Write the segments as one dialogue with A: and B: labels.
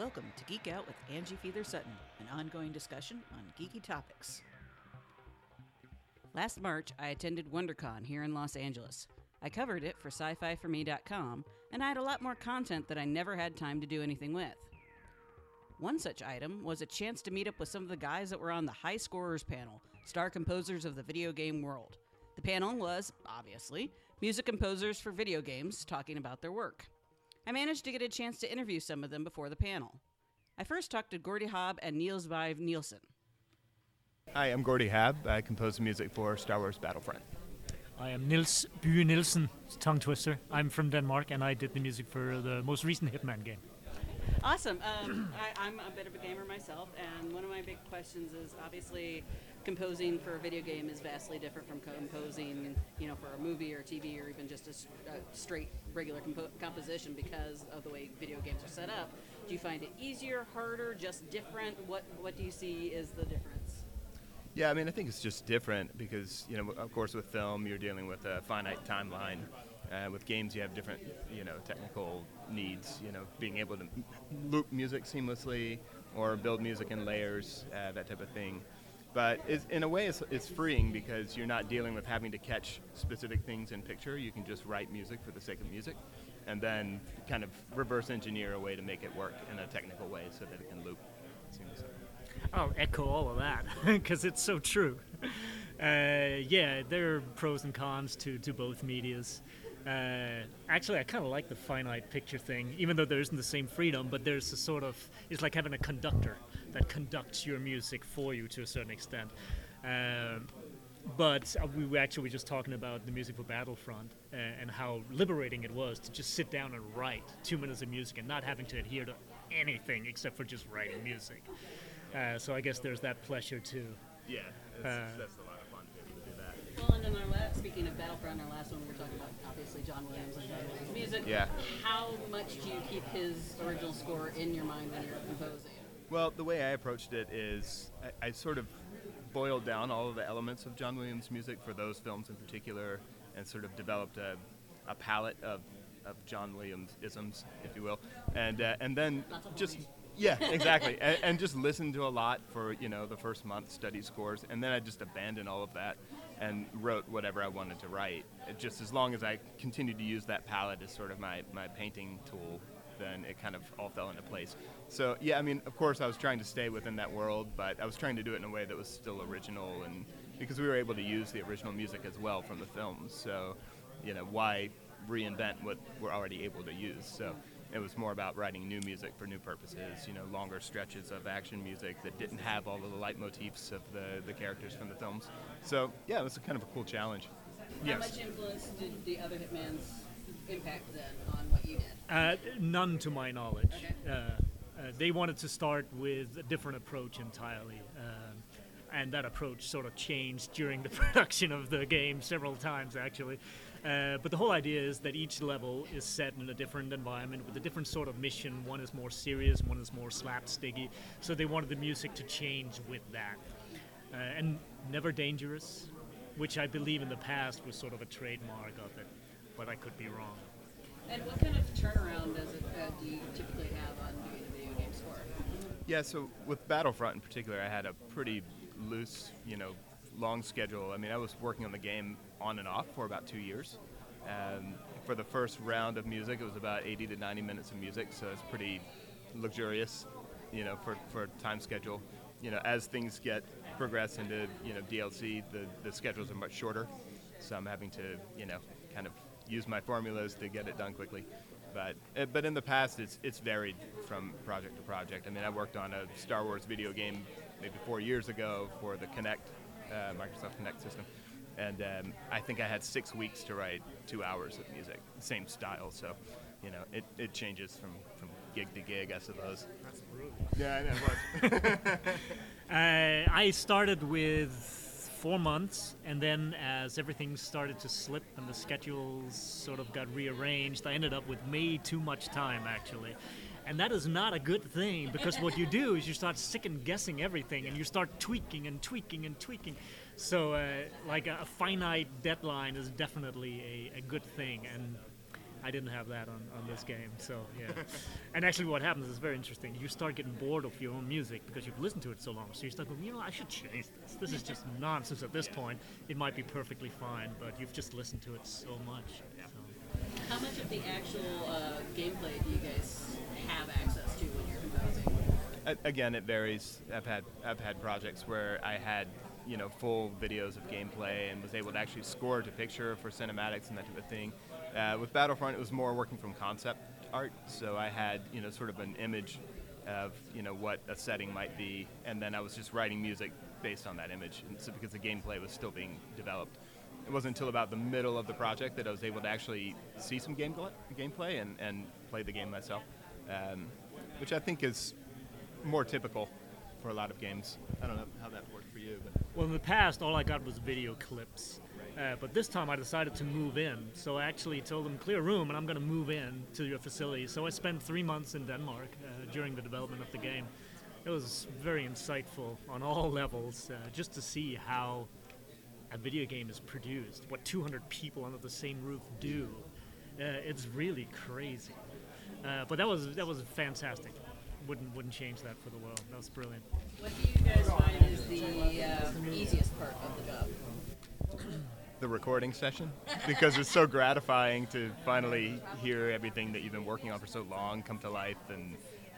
A: Welcome to Geek Out with Angie Fiedler Sutton, an ongoing discussion on geeky topics. Last March, I attended WonderCon here in Los Angeles. I covered it for sci fi for me.com, and I had a lot more content that I never had time to do anything with. One such item was a chance to meet up with some of the guys that were on the High Scorers panel, star composers of the video game world. The panel was, obviously, music composers for video games talking about their work. I managed to get a chance to interview some of them before the panel. I first talked to Gordy Haab and Niels Bye Nielsen.
B: Hi, I'm Gordy Haab. I compose music for Star Wars Battlefront.
C: I am Niels Bye Nielsen, tongue twister. I'm from Denmark and I did the music for the most recent Hitman game.
A: Awesome. Um, I, I'm a bit of a gamer myself, and one of my big questions is obviously composing for a video game is vastly different from composing, you know, for a movie or TV or even just a straight regular compo- composition because of the way video games are set up. Do you find it easier, harder, just different? What What do you see is the difference?
B: Yeah, I mean, I think it's just different because, you know, of course, with film, you're dealing with a finite timeline. Uh, with games, you have different, you know, technical needs. You know, being able to loop music seamlessly or build music in layers, uh, that type of thing. But in a way, it's, it's freeing because you're not dealing with having to catch specific things in picture. You can just write music for the sake of music, and then kind of reverse engineer a way to make it work in a technical way so that it can loop seamlessly.
C: I'll echo all of that because it's so true. Uh, yeah, there are pros and cons to, to both medias. Uh, actually, I kind of like the finite picture thing, even though there isn't the same freedom. But there's a sort of it's like having a conductor that conducts your music for you to a certain extent. Um, but uh, we were actually just talking about the music for Battlefront uh, and how liberating it was to just sit down and write two minutes of music and not having to adhere to anything except for just writing music. Uh, so I guess there's that pleasure too.
B: Yeah,
C: that's-
B: that's a lot of fun to be able to do that.
A: Well, and in our last, speaking of Battlefront, our last one, we were talking about obviously John Williams and John Williams music.
B: Yeah.
A: How much do you keep his original score in your mind when you're composing?
B: Well, the way I approached it is I, I sort of boiled down all of the elements of John Williams' music for those films in particular, and sort of developed a, a palette of, of John Williams isms, if you will, and uh, and then just yeah, exactly, and, and just listened to a lot for you know the first month, study scores, and then I just abandoned all of that and wrote whatever I wanted to write. Just as long as I continued to use that palette as sort of my, my painting tool, then it kind of all fell into place. So yeah, I mean, of course, I was trying to stay within that world, but I was trying to do it in a way that was still original, and because we were able to use the original music as well from the films, so you know why reinvent what we're already able to use? So it was more about writing new music for new purposes, you know, longer stretches of action music that didn't have all of the leitmotifs of the, the characters from the films. So yeah, it was a kind of a cool challenge.
A: How much influence did the other Hitmans impact then on what you did?
C: Uh, none to my knowledge.
A: Okay.
C: Uh, uh, they wanted to start with a different approach entirely. Um, and that approach sort of changed during the production of the game several times, actually. Uh, but the whole idea is that each level is set in a different environment with a different sort of mission. One is more serious, one is more slapsticky. So they wanted the music to change with that. Uh, and never dangerous, which I believe in the past was sort of a trademark of it, but I could be wrong.
A: And what kind of turnaround does it uh, do you typically have on doing a video game score?
B: Yeah, so with Battlefront in particular, I had a pretty loose, you know, long schedule. I mean, I was working on the game on and off for about two years. Um, for the first round of music, it was about 80 to 90 minutes of music, so it's pretty luxurious, you know, for, for time schedule. You know, as things get progress into, you know, DLC, the, the schedules are much shorter, so I'm having to, you know, kind of use my formulas to get it done quickly. But uh, but in the past, it's it's varied from project to project. I mean, I worked on a Star Wars video game maybe four years ago for the Kinect, uh, Microsoft Kinect system, and um, I think I had six weeks to write two hours of music, same style. So, you know, it, it changes from, from gig to gig, I suppose.
C: That's brutal.
B: Yeah, I know.
C: Uh, I started with four months, and then as everything started to slip and the schedules sort of got rearranged, I ended up with way too much time actually. And that is not a good thing because what you do is you start second guessing everything and you start tweaking and tweaking and tweaking. So, uh, like a, a finite deadline is definitely a, a good thing. And I didn't have that on, on this game, so yeah. and actually, what happens is very interesting. You start getting bored of your own music because you've listened to it so long. So you start going, you know, I should change this. This is just nonsense at this point. It might be perfectly fine, but you've just listened to it so much. So.
A: How much of the actual uh, gameplay do you guys have access to when you're composing?
B: A- Again, it varies. I've had I've had projects where I had you know full videos of gameplay and was able to actually score to picture for cinematics and that type of thing. Uh, with Battlefront, it was more working from concept art, so I had you know sort of an image of you know what a setting might be, and then I was just writing music based on that image. So because the gameplay was still being developed, it wasn't until about the middle of the project that I was able to actually see some gameplay, gameplay and, and play the game myself, um, which I think is more typical for a lot of games. I don't know how that worked for you, but
C: Well, in the past, all I got was video clips. Uh, but this time I decided to move in. So I actually told them, clear room, and I'm going to move in to your facility. So I spent three months in Denmark uh, during the development of the game. It was very insightful on all levels, uh, just to see how a video game is produced, what 200 people under the same roof do. Uh, it's really crazy. Uh, but that was that was fantastic. Wouldn't wouldn't change that for the world. That was brilliant.
A: What do you guys find is the uh, easiest part of the job?
B: The recording session? Because it's so gratifying to finally hear everything that you've been working on for so long come to life and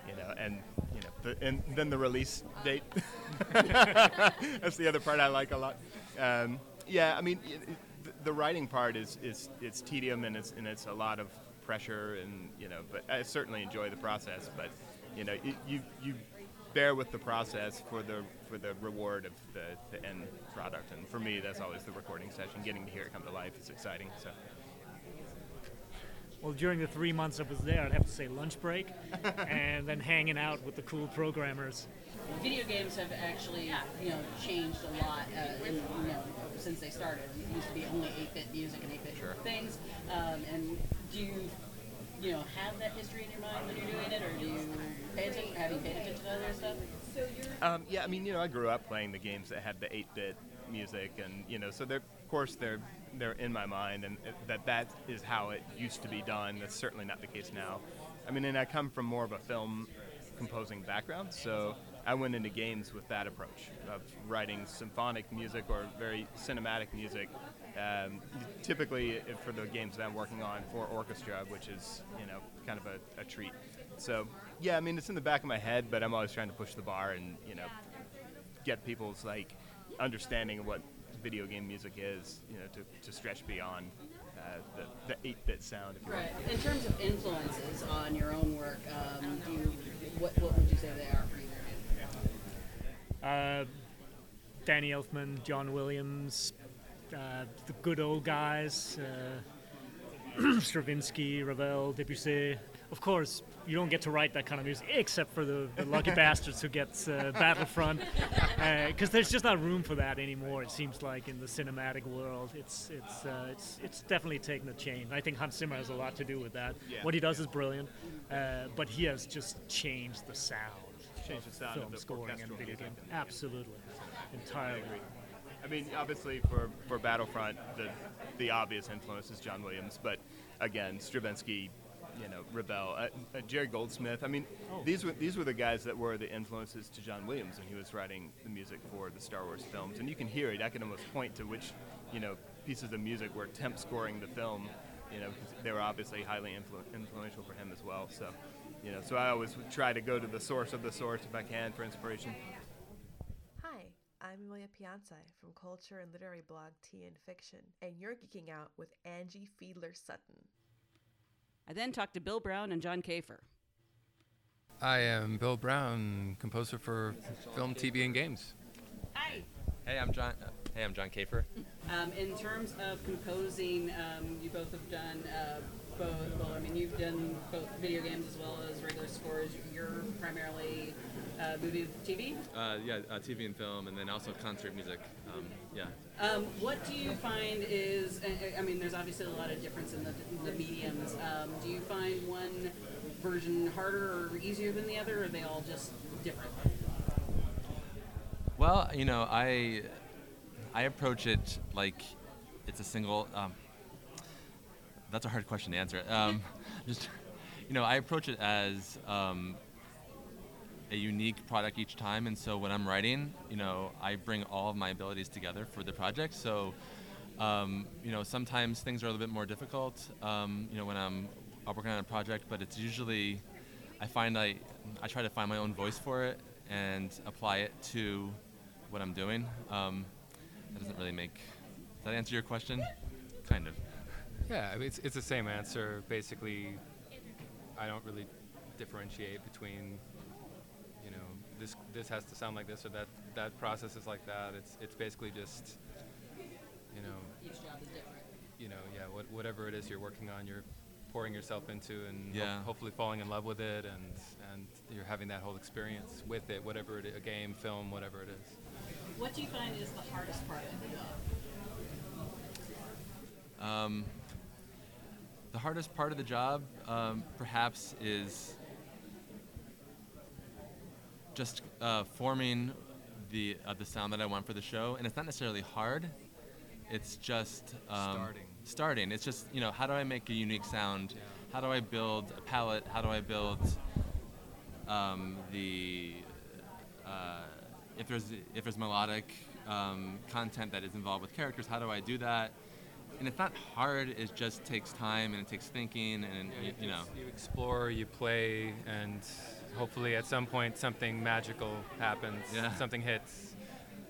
B: you know and you know the, and then the release date. That's the other part i like a lot. Um, yeah i mean it, it, the- writing part is is it's tedium and it's and it's a lot of pressure and you know but i certainly enjoy the process but you know you, you bear with the process for the for the reward of the, the end product. And for me, that's always the recording session. Getting to hear it come to life is exciting. So
C: Well, during the three months I was there, I'd have to say lunch break, and then hanging out with the cool programmers.
A: Video games have actually, you know, changed a lot, uh, in, you know, since they started. It used to be only 8-bit music and 8-bit
B: Sure.
A: things. Um, and do you, you know, have that history in your mind when you're doing it, or do you pay attention? Have you paid attention to other stuff?
B: um, yeah, I mean, you know, I grew up playing the games that had the 8-bit music, and you know, so they're of course they're they're in my mind, and that that is how it used to be done. That's certainly not the case now. I mean, and I come from more of a film composing background, so I went into games with that approach of writing symphonic music or very cinematic music. Um, typically, for the games that I'm working on for orchestra, which is you know kind of a, a treat. So yeah, I mean it's in the back of my head, but I'm always trying to push the bar and you know get people's like understanding of what video game music is, you know, to, to stretch beyond uh, the, the 8-bit sound. If you will.
A: Right. In terms of influences on your own work, um, do you, what, what would you say they are for you?
C: Uh, Danny Elfman, John Williams, uh, the good old guys, uh, Stravinsky, Ravel, Debussy. Of course, you don't get to write that kind of music except for the, the lucky bastards who get uh, Battlefront, because there's just not room for that anymore. It seems like in the cinematic world, it's it's uh, it's it's definitely taken a change. I think Hans Zimmer has a lot to do with that.
B: Yeah,
C: what he does is brilliant, uh, but he has just changed the sound
B: Change the sound of
C: film
B: the
C: scoring and video game. Absolutely, entirely.
B: I mean, obviously for, for Battlefront, the the obvious influence is John Williams, but again, Stravinsky, you know, Ravel, uh, uh, Jerry Goldsmith. I mean, these were these were the guys that were the influences to John Williams when he was writing the music for the Star Wars films, and you can hear it. I can almost point to which, you know, pieces of music were temp scoring the film. You know, because they were obviously highly influ- influential for him as well. So, you know, so I always try to go to the source of the source if I can for inspiration.
D: Hi, I'm Amelia Pianza from culture and literary blog Tea and Fiction, and you're geeking out with Angie Fiedler Sutton.
A: I then talked to Bill Brown and John Kaefer.
E: I am Bill Brown, composer for film, TV, and games.
A: Hi.
F: Hey, I'm John. Uh, hey, I'm John Kaefer.
A: Um, in terms of composing, um, you both have done uh, both. Well, I mean, you've done both video games as well as regular scores. You're primarily uh, movie, TV.
F: Uh, yeah, uh, TV and film, and then also concert music. Um, yeah.
A: Um, what do you find is? I- I mean, there's obviously a lot of difference in the, the mediums. Um, do you find one version harder or easier than the other, or are they all just different?
F: Well, you know, I I approach it like it's a single. Um, that's a hard question to answer. Um, just, you know, I approach it as um, a unique product each time, and so when I'm writing, you know, I bring all of my abilities together for the project. So, um, you know, sometimes things are a little bit more difficult. Um, you know, when I'm, working on a project, but it's usually, I find I, I try to find my own voice for it and apply it to what I'm doing. Um, that doesn't really make. Does that answer your question? Kind of.
E: Yeah, I mean, it's, it's the same answer. Basically, I don't really differentiate between, this this has to sound like this or that that process is like that. It's it's basically just, you know,
A: Each job is different.
E: you know, yeah, what, whatever it is you're working on, you're pouring yourself into and ho- hopefully falling in love with it, and and you're having that whole experience with it, whatever it is, a game, film, whatever it is.
A: What do you find is the hardest part of the job?
F: Um, the hardest part of the job, um, perhaps, is just uh, forming the uh, the sound that I want for the show, and it's not necessarily hard. It's just um,
E: Starting.
F: Starting. It's just you know how do I make a unique sound? How do I build a palette? How do I build um, the uh, if there's if there's melodic um, content that is involved with characters? How do I do that? And it's not hard. It just takes time and it takes thinking and
E: Yeah,
F: you, you know.
E: you explore, you play, and hopefully at some point something magical happens.
F: Yeah.
E: Something hits,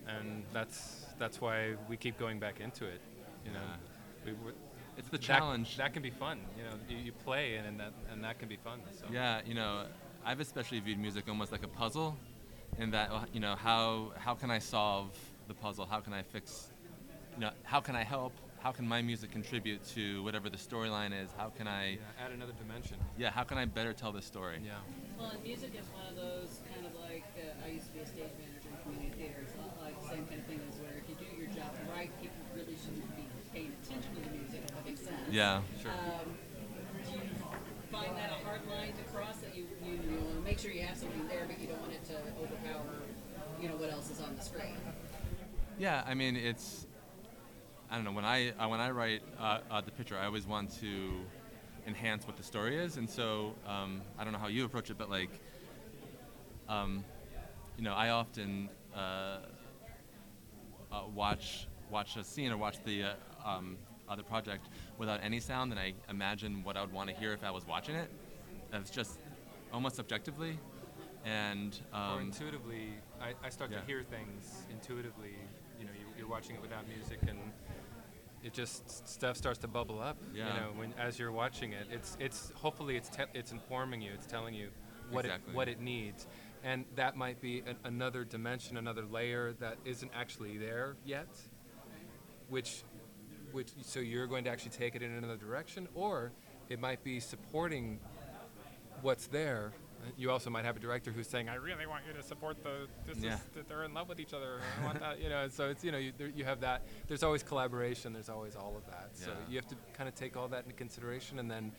E: and that's that's why we keep going back into it. You know,
F: Yeah.
E: we,
F: It's the challenge.
E: That, can be fun. You know, you, you play and, and that and that can be fun. So.
F: Yeah, you know, I've especially viewed music almost like a puzzle, in that uh, you know how how can I solve the puzzle? How can I fix? You know, how can I help? How can my music contribute to whatever the storyline is? How can I?
E: Yeah, add another dimension.
F: Yeah, how can I better tell the story?
E: Yeah.
A: Well, and music is one of those kind of like uh, I used to be a stage manager in community theater. It's not like the same kind of thing as where if you do your job right, people really shouldn't be paying attention to the music. That makes sense.
F: Yeah.
E: Sure.
A: Um, do you find that a hard line to cross? That you you, you want to make sure you have something there, but you don't want it to overpower, you know, what else is on the screen.
F: Yeah, I mean it's. I don't know when I uh, when I write uh, uh, the picture, I always want to enhance what the story is, and so um, I don't know how you approach it, but like, um, you know, I often uh, uh, watch watch a scene or watch the uh, um, other project without any sound, and I imagine what I would want to hear if I was watching it. It's just almost subjectively, and
E: or
F: um,
E: intuitively, I, I start
F: yeah.
E: to hear things intuitively. You know, you, you're watching it without music, and it just stuff starts to bubble up.
F: Yeah.
E: You know, when as you're watching it, it's it's hopefully it's te- it's informing you. It's telling you what
F: Exactly.
E: it what it needs, and that might be an, another dimension, another layer that isn't actually there yet. Which, which so you're going to actually take it in another direction, or it might be supporting what's there. You also might have a director who's saying, "I really want you to support the this
F: Yeah.
E: is that they're in love with each other. I want that." You know, so it's you know you, there, you have that. There's always collaboration. There's always all of that. So
F: Yeah.
E: you have to kind of take all that into consideration and then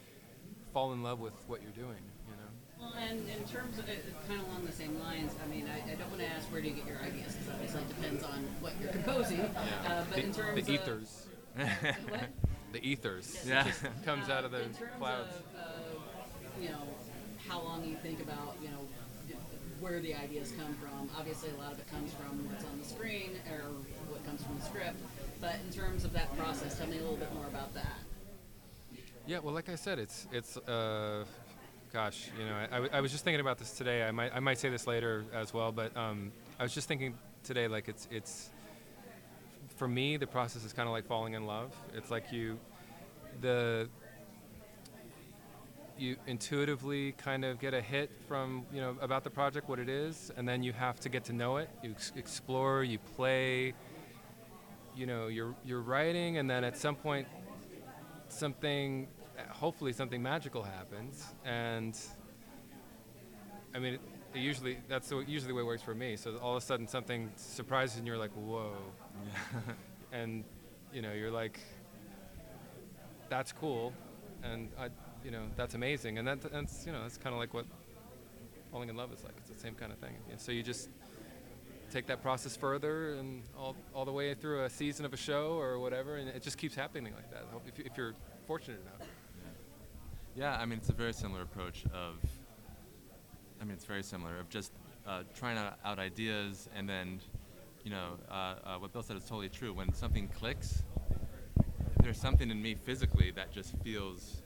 E: fall in love with what you're doing. You know.
A: Well, and in terms of it, kind of along the same lines, I mean, I, I don't want to ask where do you get your ideas because obviously it depends on what you're composing. Uh, but
E: the,
A: in terms
E: the
A: of
E: ethers,
A: what?
E: the ethers,
F: Yeah.
E: it just comes out of the
A: in terms
E: clouds.
A: Of, of, you know, how long you think about, you know, where the ideas come from. Obviously, a lot of it comes from what's on the screen or what comes from the script. But in terms of that process, tell me a little bit more about that.
E: Yeah, well, like I said, it's it's uh, gosh, you know, I, was just thinking about this today. I might I might say this later as well, but um, I was just thinking today, like it's it's for me, the process is kind of like falling in love. It's like you the you intuitively kind of get a hit from you know about the project, what it is, and then you have to get to know it. You ex- explore, you play. You know, you're you're writing, and then at some point something hopefully something magical happens and i mean it, it usually that's the, usually the way it works for me so all of a sudden something surprises you and you're like whoa and you know you're like that's cool and i you know that's amazing and that, that's you know that's kind of like what falling in love is like it's the same kind of thing and so you just take that process further and all, all the way through a season of a show or whatever and it just keeps happening like that if, you- if you're fortunate enough
F: Yeah, I mean it's a very similar approach of. I mean it's very similar of just uh, trying out, out ideas and then, you know, uh, uh, what Bill said is totally true. When something clicks, there's something in me physically that just feels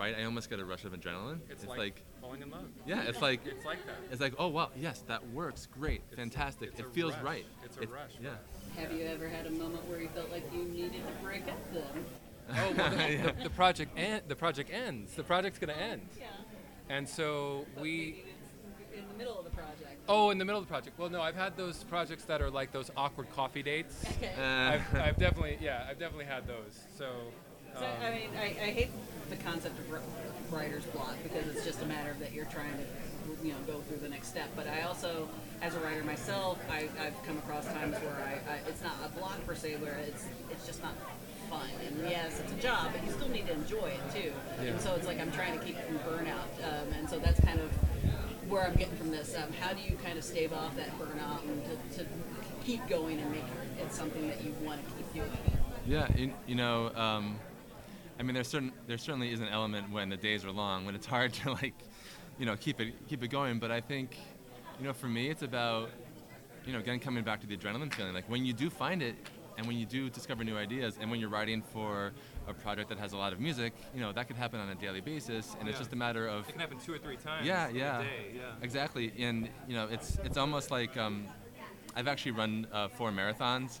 F: right. I almost get a rush of adrenaline. It's like,
C: falling in love.
F: yeah, it's like
C: It's like that.
F: it's like oh wow yes that works great
C: It's-
F: fantastic
C: it's
F: it feels
C: rush.
F: right
C: It's a rush,
F: yeah.
A: Have you ever had a moment where you felt like you needed to break up them?
E: Oh, well, the,
F: Yeah.
E: the, the project en- the project ends. The project's gonna end,
A: Yeah.
E: and so
A: But
E: we.
A: in the middle of the project.
E: Oh, in the middle of the project. Well, no, I've had those projects that are like those awkward coffee dates.
A: Okay.
F: Uh,
E: I've, I've definitely, yeah, I've definitely had those. So,
A: So,
E: um,
A: I mean, I, I hate the concept of writer's block because it's just a matter of that you're trying to, you know, go through the next step. But I also, as a writer myself, I, I've come across times where I, I, it's not a block per se, where it's it's just not fun. And yes, it's a job, but you still need to enjoy it too.
E: Yeah.
A: And so it's like I'm trying to keep from burnout. Um, and so that's kind of where I'm getting from this. Um, how do you kind of stave off that burnout and to, to keep going and make it something that you want to keep doing?
F: Yeah, you, you know, um, I mean, there's certain there certainly is an element when the days are long when it's hard to like, you know, keep it keep it going. But I think, you know, for me, it's about, you know, again coming back to the adrenaline feeling. Like when you do find it, and when you do discover new ideas, and when you're writing for a project that has a lot of music, you know, that could happen on a daily basis, and it's just a matter of
E: it can happen two or three times.
F: yeah, yeah,
E: day, yeah.
F: exactly. And you know, it's it's almost like um, I've actually run uh, four marathons,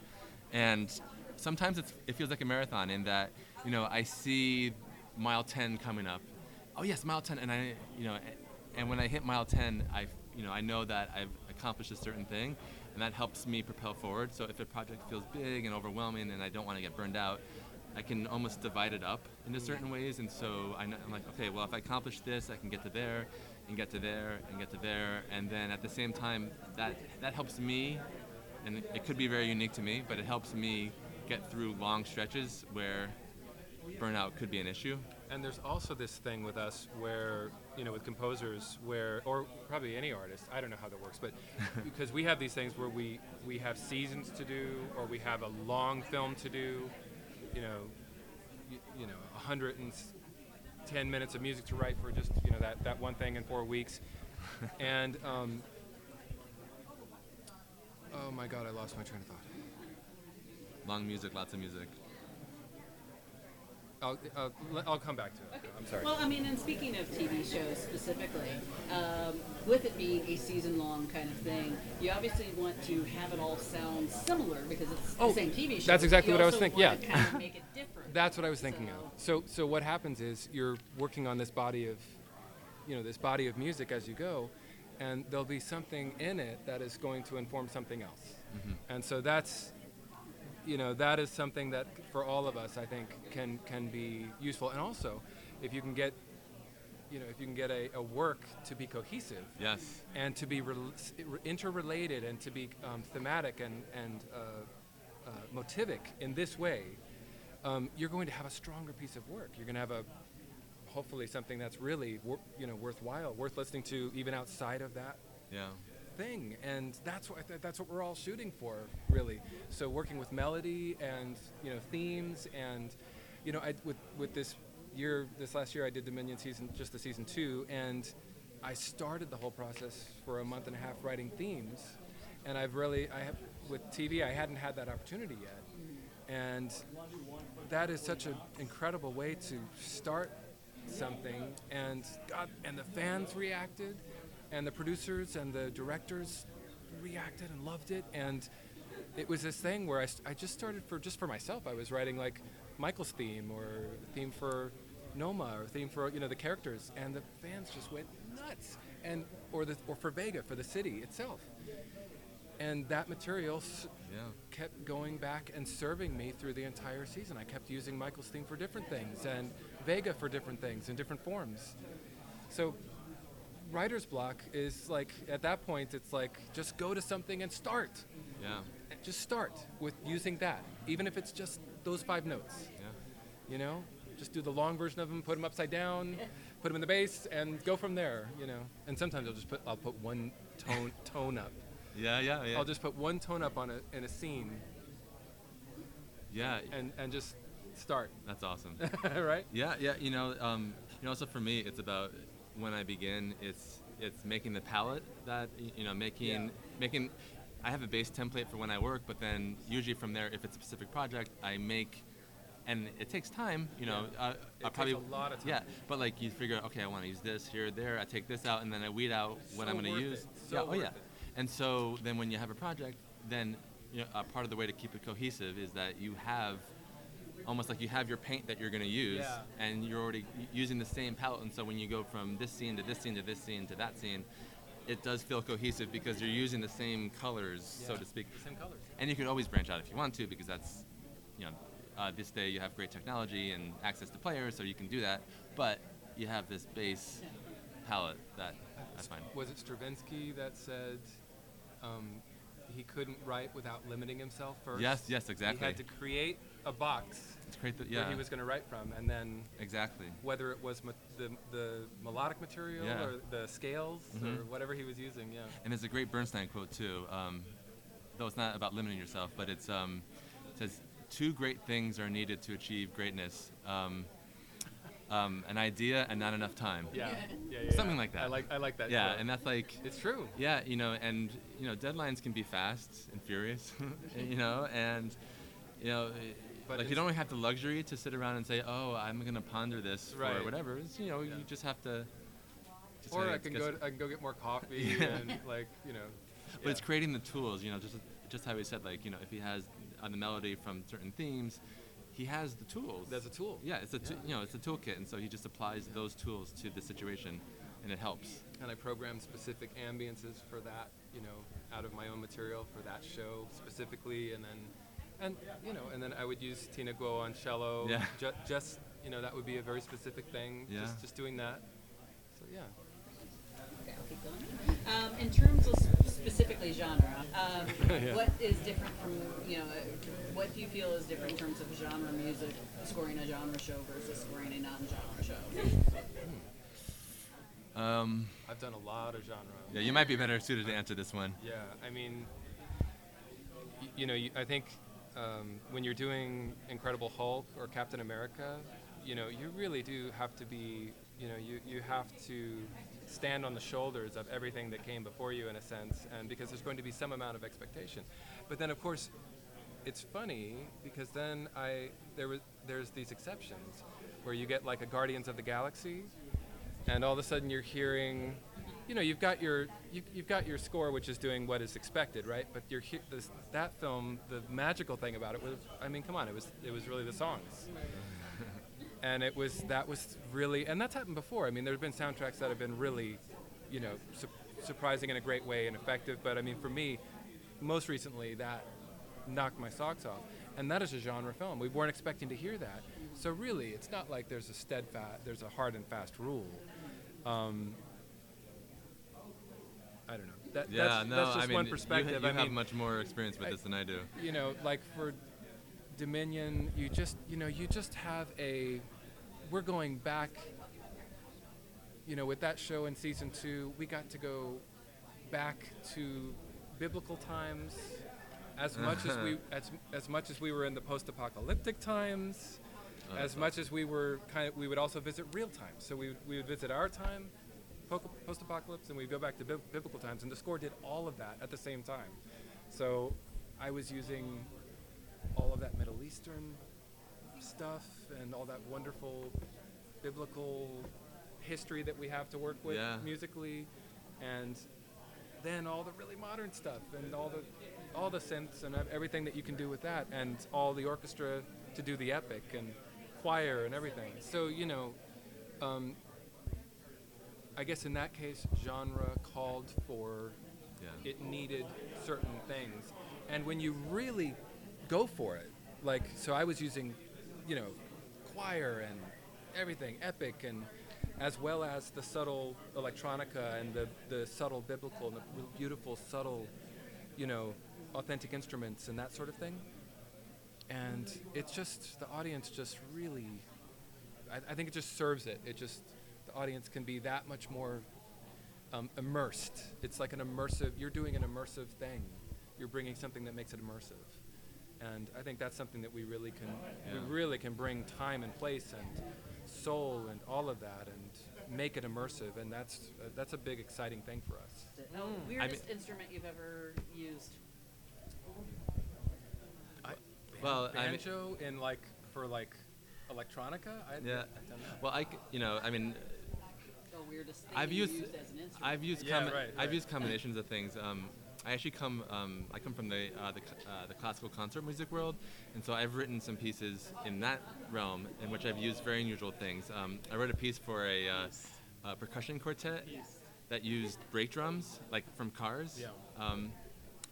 F: and sometimes it's, it feels like a marathon in that you know I see mile 10 coming up. Oh yes, mile 10, and I you know, and when I hit mile 10, I you know I know that I've accomplished a certain thing, and that helps me propel forward. So if a project feels big and overwhelming, and I don't want to get burned out. I can almost divide it up into mm-hmm. certain ways, and so I'm like, okay, well, if I accomplish this, I can get to there, and get to there, and get to there, and then at the same time, that that helps me, and it could be very unique to me, but it helps me get through long stretches where burnout could be an issue.
E: And there's also this thing with us where, you know, with composers, where, or probably any artist, I don't know how that works, but because we have these things where we, we have seasons to do, or we have a long film to do, you know, you, you know, 110 minutes of music to write for just, you know, that, that one thing in four weeks. and, um, oh my God, I lost my train of thought.
F: Long music, lots of music.
E: I'll, I'll, I'll come back to it. I'm sorry.
A: Well, I mean, and speaking of TV shows specifically, um, with it being a season-long kind of thing, you obviously want to have it all sound similar because it's
E: Oh,
A: the same TV show.
E: that's exactly what I was thinking,
A: wanna
E: yeah.
A: kind of make it different.
E: That's what I was thinking of. So, so what happens is you're working on this body of, you know, this body of music as you go, and there'll be something in it that is going to inform something else. And so that's, you know, that is something that for all of us, I think, can can be useful. And also, if you can get, you know, if you can get a, a work to be cohesive
F: Yes.
E: and to be rel- s- r- interrelated and to be um, thematic and, and uh, uh, motivic in this way, um, you're going to have a stronger piece of work. You're going to have a hopefully something that's really wor- you know worthwhile, worth listening to even outside of that
F: Yeah.
E: Thing. And that's what that's what we're all shooting for, really. So working with melody and you know themes and you know I, with with this year, this last year I did Dominion season, just the season two, and I started the whole process for a month and a half writing themes, and I've really I have with TV I hadn't had that opportunity yet, and that is such an incredible way to start something and God and the fans reacted and the producers and the directors reacted and loved it and it was this thing where I, I just started for just for myself I was writing like Michael's theme or theme for Noma or theme for you know the characters and the fans just went nuts and or the or for Vega for the city itself and that material s-
F: Yeah.
E: kept going back and serving me through the entire season. I kept using Michael's theme for different things and Vega for different things in different forms. So writer's block is like at that point it's like just go to something and start.
F: Yeah.
E: Just start with using that, even if it's just those five notes.
F: Yeah.
E: You know, just do the long version of them, put them upside down, put them in the bass, and go from there. You know, and sometimes I'll just put I'll put one tone tone up.
F: Yeah. Yeah. Yeah.
E: I'll just put one tone up on a in a scene
F: yeah.
E: and and just start,
F: That's awesome.
E: right?
F: Yeah, yeah. You know, um, you know. Also for me, it's about when I begin. It's it's making the palette that you know, making
E: Yeah.
F: making. I have a base template for when I work, but then usually from there, if it's a specific project, I make. And it takes time, you know.
E: Yeah.
F: Uh,
E: It
F: I
E: takes a lot of time.
F: Yeah, but like you figure, okay, I want to use this here, there. I take this out, and then I weed out what
E: So
F: I'm going to use.
E: so
F: yeah, oh yeah.
E: it.
F: And so then when you have a project, then you know, uh, part of the way to keep it cohesive is that you have almost like you have your paint that you're going to use
E: Yeah.
F: and you're already using the same palette and so when you go from this scene to this scene to this scene to that scene it does feel cohesive because you're using the same colors so to speak
E: The same colors.
F: and you can always branch out if you want to because that's you know uh, this day you have great technology and access to players so you can do that but you have this base palette that that's fine
E: Was it Stravinsky that said um, he couldn't write without limiting himself first?
F: Yes, yes, exactly.
E: He
F: exactly.
E: had to create a box
F: it's great that
E: where he was going to write from, and then
F: exactly
E: whether it was ma- the the melodic material
F: Yeah.
E: or the scales or
F: Mhm.
E: whatever he was using. Yeah.
F: And there's a great Bernstein quote too. Um, though it's not about limiting yourself, but it's um, it says two great things are needed to achieve greatness: um, um, an idea and not enough time.
E: Yeah. yeah, yeah
F: Something
E: yeah.
F: like that.
E: I like I like that.
F: Yeah,
E: quote.
F: and that's like
E: it's true.
F: yeah, you know, and you know, deadlines can be fast and furious, you know, and you know.
E: But
F: like you don't have the luxury to sit around and say, "Oh, I'm gonna ponder this
E: Right.
F: for whatever." It's, you know,
E: Yeah.
F: you just have to. just
E: Or I can go
F: s-
E: I can go get more coffee
F: Yeah.
E: and like you know.
F: But it's creating the tools, you know, just just how he said, like, you know, if he has on the melody from certain themes, he has the tools.
E: There's a tool.
F: yeah, it's a t- you know, it's a toolkit, and so he just applies those tools to the situation, and it helps.
E: and I programmed specific ambiences for that, you know, out of my own material for that show specifically, and then, and you know, and then I would use Tina Guo on cello.
F: Yeah.
E: Ju- just you know, that would be a very specific thing.
F: Yeah.
E: Just just doing that. So yeah.
A: Okay, I'll keep going. Um, in terms of specifically genre, um,
E: Yeah.
A: what is different from, you know, uh, what do you feel is different in terms of genre music, scoring a genre show versus scoring a non-genre show?
F: Um,
E: I've done a lot of genre.
F: yeah, you might be better suited to answer this one.
E: Yeah, I mean, y- you know, you, I think um, when you're doing Incredible Hulk or Captain America, you know, you really do have to be, you know, you, you have to stand on the shoulders of everything that came before you in a sense, and because there's going to be some amount of expectation. But then, of course, it's funny because then I there was there's these exceptions where you get like a Guardians of the Galaxy, and all of a sudden you're hearing, you know, you've got your you, you've got your score which is doing what is expected, right? But you're this, that film, the magical thing about it was, I mean, come on, it was it was really the songs. And it was that was really, and that's happened before. I mean, there have been soundtracks that have been really, you know, su- surprising in a great way and effective. But I mean, for me, most recently, that knocked my socks off. And that is a genre film. We weren't expecting to hear that. So really, it's not like there's a steadfast, there's a hard and fast rule. Um, I don't know. That,
F: Yeah,
E: that's,
F: no,
E: that's just
F: I mean,
E: one
F: you-
E: perspective.
F: You,
E: I
F: have
E: mean,
F: much more experience with
E: I-
F: this than I do.
E: you know, like for Dominion, you just, you know, you just have a. We're going back. You know, with that show in season two, we got to go back to biblical times, as much as we as as much as we were in the post-apocalyptic times,
F: Oh,
E: as much as we were kind of. We would also visit real time, so we we would visit our time, po- post-apocalypse, and we'd go back to biblical times, and the score did all of that at the same time. So I was using all of that Middle Eastern stuff and all that wonderful biblical history that we have to work with
F: Yeah.
E: musically, and then all the really modern stuff and all the all the synths and everything that you can do with that, and all the orchestra to do the epic and choir and everything. So you know. Um, I guess in that case, genre called for
F: Yeah.
E: it needed certain things. And when you really go for it, like, so I was using, you know, choir and everything, epic, and as well as the subtle electronica and the, the subtle biblical and the beautiful, subtle, you know, authentic instruments and that sort of thing. And it's just, the audience just really, I, I think it just serves it. It just, the audience can be that much more um, immersed. It's like an immersive. You're doing an immersive thing. You're bringing something that makes it immersive, and I think that's something that we really can
F: Yeah.
E: we really can bring time and place and soul and all of that and make it immersive, and that's uh, that's a big exciting thing for us.
G: Oh, weirdest instrument you've ever used?
F: Well, I mean,
E: Banjo in like for like electronica. I,
F: yeah.
E: I don't know.
F: Well, I, you know, I mean,
G: Or weirdest thing
F: I've used,
G: used as an instrument?
F: I've used,
E: Yeah,
F: combi-
E: right,
F: I've used combinations of things. Um, I actually come, um, I come from the uh, the, uh, the classical concert music world, and so I've written some pieces in that realm in which I've used very unusual things. Um, I wrote a piece for a, uh, a percussion quartet that used brake drums, like from cars.
E: Yeah.
F: Um,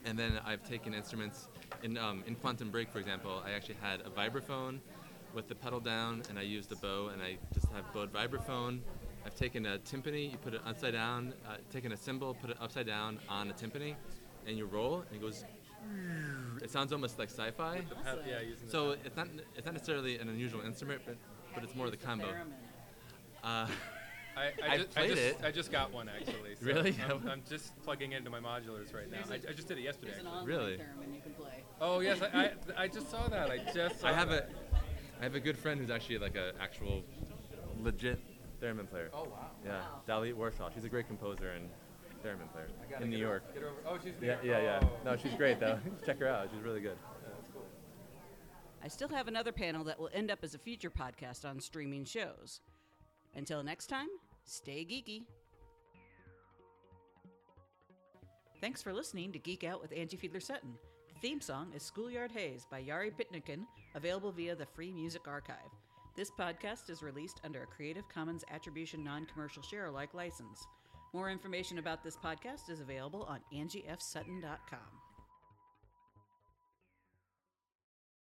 F: and then I've taken instruments in um, in Quantum Break, for example. I actually had a vibraphone with the pedal down, and I used a bow, and I just have bowed vibraphone. I've taken a timpani, you put it upside down, uh, taken a cymbal, put it upside down on a timpani, and you roll, and it goes. It sounds almost like sci-fi.
E: The ped- yeah,
F: So
E: ped-
F: it's not it's not necessarily an unusual instrument, but but it's more the combo. Uh,
E: I,
F: I've
E: I, just, I,
F: played
E: just,
F: it.
E: I just got one actually. So
F: Really?
E: I'm, I'm just plugging into my modulars right now. I, I just did it yesterday.
G: There's an
F: Really?
G: theremin you can play.
E: Oh yes, I, I, I just saw that. I just. Saw
F: I have
E: that.
F: a I have a good friend who's actually like a actual legit theremin player.
E: Oh wow.
F: Yeah, Dalit Warshaw. She's a great composer and theremin player
E: I gotta
F: in
E: get
F: New York.
E: Get over. Oh, she's
F: Yeah,
E: New
F: yeah,
E: York.
F: yeah.
E: Oh.
F: No, she's great though. Check her out. She's really good.
E: That's cool.
G: I still have another panel that will end up as a future podcast on streaming shows. Until next time, stay geeky. Thanks for listening to Geek Out with Angie Fiedler Sutton. The theme song is Schoolyard Haze by Yari Pitnikin, available via the Free Music Archive. This podcast is released under a Creative Commons Attribution Non Commercial Share Alike license. More information about this podcast is available on angiefsutton.com.